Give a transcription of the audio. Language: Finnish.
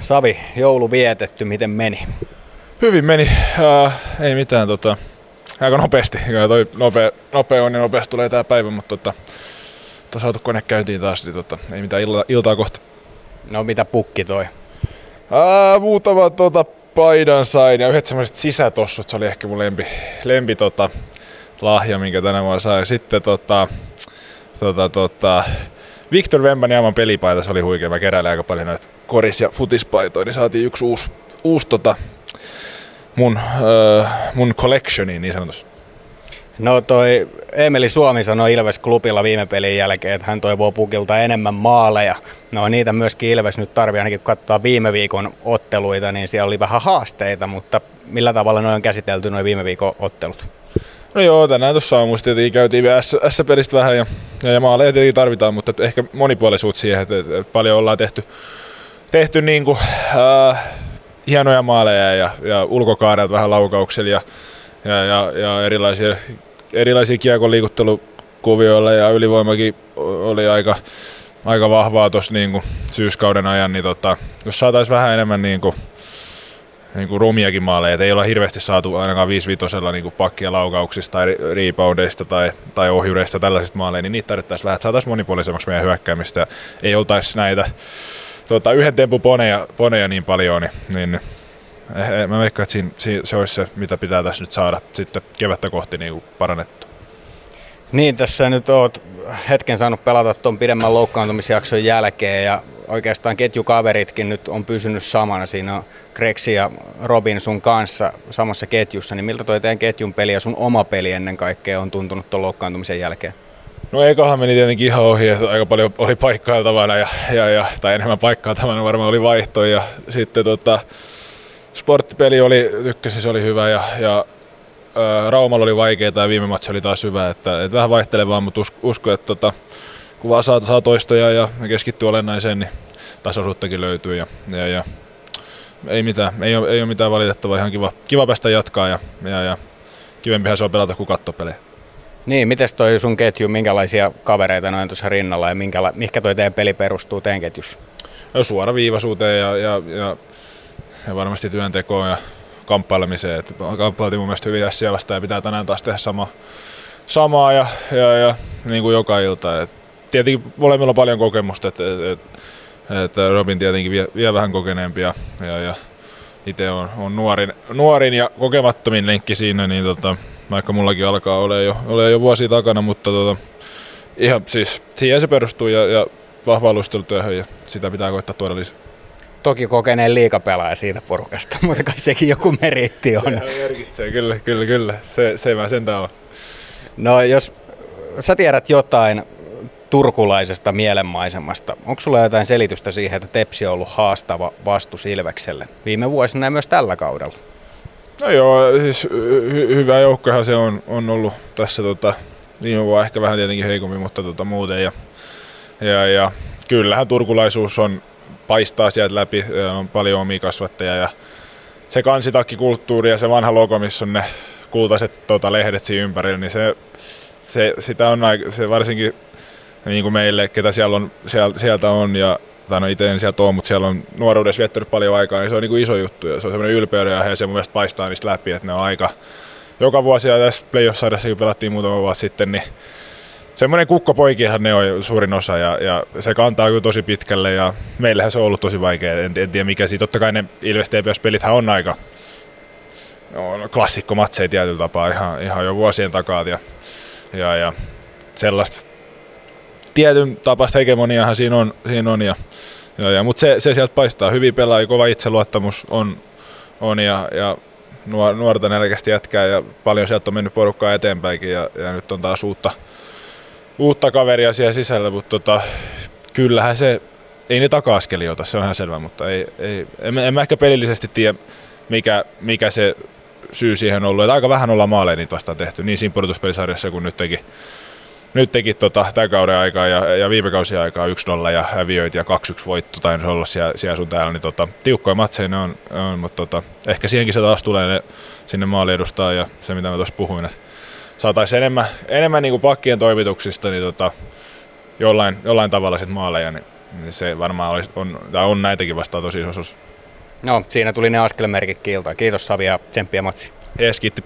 Savi, joulu vietetty, miten meni? Hyvin meni, uh, ei mitään, tota, aika nopeasti. Toi nopea, nopea on ja nopeasti tulee tämä päivä, mutta tota, tuossa saatu kone käyntiin taas, niin tota, ei mitään ilta, iltaa kohta. No mitä pukki toi? Uh, muutama tota, paidan sain ja yhdet semmoiset sisätossut, se oli ehkä mun lempi, lempi tota, lahja, minkä tänä vuonna sain. Sitten tota, tota, tota, Victor Wembanyama pelipaita, se oli huikea. Mä keräilen aika paljon näitä koris- ja futispaitoja, niin saatiin yksi uusi, uusi tota, mun, öö, mun collectioniin niin sanotusti. No toi Emeli Suomi sanoi Ilves klubilla viime pelin jälkeen, että hän toivoo pukilta enemmän maaleja. No niitä myöskin Ilves nyt tarvii, ainakin kun katsotaan viime viikon otteluita, niin siellä oli vähän haasteita, mutta millä tavalla noin on käsitelty noin viime viikon ottelut? No joo, tänään tuossa aamussa tietenkin käytiin vielä S-pelistä vähän ja, ja, ja maaleja tietenkin tarvitaan, mutta ehkä monipuolisuutta siihen, että, että paljon ollaan tehty, tehty niin kuin, äh, hienoja maaleja ja, ja ulkokaarelta vähän laukauksella ja, ja, ja, ja erilaisia, erilaisia kiekon liikuttelukuvioilla ja ylivoimakin oli aika, aika vahvaa tuossa niin syyskauden ajan, niin tota, jos saataisiin vähän enemmän niin kuin, niin kuin rumiakin maaleja, että ei olla hirveästi saatu ainakaan 5 vitosella niin pakkia laukauksista tai reboundeista tai, tai ohjureista tällaisista maaleja, niin niitä tarvittaisiin vähän, että saataisiin monipuolisemmaksi meidän hyökkäämistä ei oltaisi näitä tota, yhden tempun poneja, poneja niin paljon, niin, niin eh, eh, mä veikkaan, että siinä, siinä, se olisi se, mitä pitää tässä nyt saada sitten kevättä kohti niin kuin parannettu. Niin, tässä nyt oot hetken saanut pelata tuon pidemmän loukkaantumisjakson jälkeen ja oikeastaan ketjukaveritkin nyt on pysynyt samana. Siinä on Grexi ja Robin sun kanssa samassa ketjussa, niin miltä toi teidän ketjun peli ja sun oma peli ennen kaikkea on tuntunut tuon loukkaantumisen jälkeen? No ekahan meni tietenkin ihan ohi, että aika paljon oli paikkailtavana ja, ja, ja tai enemmän paikkailtavana varmaan oli vaihto ja sitten tota, sporttipeli oli, tykkäsin se oli hyvä ja, ja ää, Raumalla oli vaikeaa ja viime matsi oli taas hyvä, että, että vähän vaihtelevaa, mutta usko, usko että tota, kun vaan saa, saa toistoja ja keskittyy olennaiseen, niin tasoisuuttakin löytyy ja, ja, ja ei mitään, ei ole, ei ole mitään valitettavaa, ihan kiva, kiva päästä jatkaa ja, ja, ja kivempihän se on pelata kuin kattopelejä. Niin, miten toi sun ketju, minkälaisia kavereita noin tuossa rinnalla ja minkäla, mikä toi teidän peli perustuu teidän ketjussa? No suora viivaisuuteen ja, ja, ja, ja varmasti työntekoon ja kamppailemiseen. Et kamppailtiin mun mielestä hyvin vastaan ja pitää tänään taas tehdä sama, samaa ja, ja, ja niin kuin joka ilta. Et tietenkin molemmilla on paljon kokemusta, että et, et, Robin tietenkin vie, vie vähän kokeneempi ja, ja, ja itse on, on nuorin, nuorin ja kokemattomin lenkki siinä, niin tota, vaikka mullakin alkaa ole jo, ole jo vuosi takana, mutta tota, ihan siis siihen se perustuu ja, ja vahva ja sitä pitää koittaa tuoda lisää. Toki kokeneen liikapelaaja siitä porukasta, mutta kai sekin joku meritti on. Se merkitsee, kyllä, kyllä, kyllä. Se, se mä sentään on. No jos sä tiedät jotain turkulaisesta mielenmaisemasta. Onko sulla jotain selitystä siihen, että Tepsi on ollut haastava vastu Silvekselle viime vuosina ja myös tällä kaudella? No joo, siis hy- hyvä joukkohan se on, on ollut tässä tota, viime vuonna ehkä vähän tietenkin heikompi, mutta tota, muuten. Ja, ja, ja kyllähän turkulaisuus on, paistaa sieltä läpi, on paljon omia kasvattajia ja se kansitakkikulttuuri ja se vanha logo, missä on ne kultaiset tota, lehdet siinä ympärillä, niin se, se, sitä on se varsinkin niin kuin meille, ketä siellä on, sieltä on ja tai no itse en sieltä ole, mutta siellä on nuoruudessa viettänyt paljon aikaa, niin se on niin kuin iso juttu. Ja se on semmoinen ylpeyden ja se mun mielestä paistaa niistä läpi, että ne on aika, joka vuosi ja tässä playoff kun pelattiin muutama vuosi sitten, niin semmoinen kukkopoikihan ne on suurin osa ja, ja, se kantaa kyllä tosi pitkälle ja meillähän se on ollut tosi vaikea, en, en tiedä mikä siitä, totta kai ne Ilves TPS-pelithän on aika no, klassikkomatseja tietyllä tapaa ihan, ihan jo vuosien takaa ja, ja, ja sellaista tietyn tapaista hegemoniahan siinä on, siinä on ja, ja, ja, mutta se, se sieltä paistaa. Hyvin pelaa, kova itseluottamus on, on ja, ja nuor, nuorta nälkästi jätkää ja paljon sieltä on mennyt porukkaa eteenpäinkin ja, ja nyt on taas uutta, uutta kaveria siellä sisällä, mutta tota, kyllähän se, ei ne taka-askeli se on ihan selvä, mutta ei, ei, en, en mä ehkä pelillisesti tiedä, mikä, mikä se syy siihen on ollut. Että aika vähän ollaan maaleja niitä vastaan tehty, niin siinä pudotuspelisarjassa kuin nytkin nyt teki tota, tämän kauden aikaa ja, ja viime kausi aikaa 1-0 ja häviöit ja 2-1 voitto tai olla siellä, siellä sun täällä, niin tota, tiukkoja matseja ne on, on mutta tota, ehkä siihenkin se taas tulee ne, sinne maali edustaa ja se mitä mä tuossa puhuin, että saataisiin enemmän, enemmän niin kuin pakkien toimituksista niin tota, jollain, jollain tavalla sit maaleja, niin niin se varmaan olisi, on, tai on näitäkin vastaan tosi iso No, siinä tuli ne askelmerkit kiiltaan. Kiitos Savi ja tsemppiä matsi. Jees, kiitti.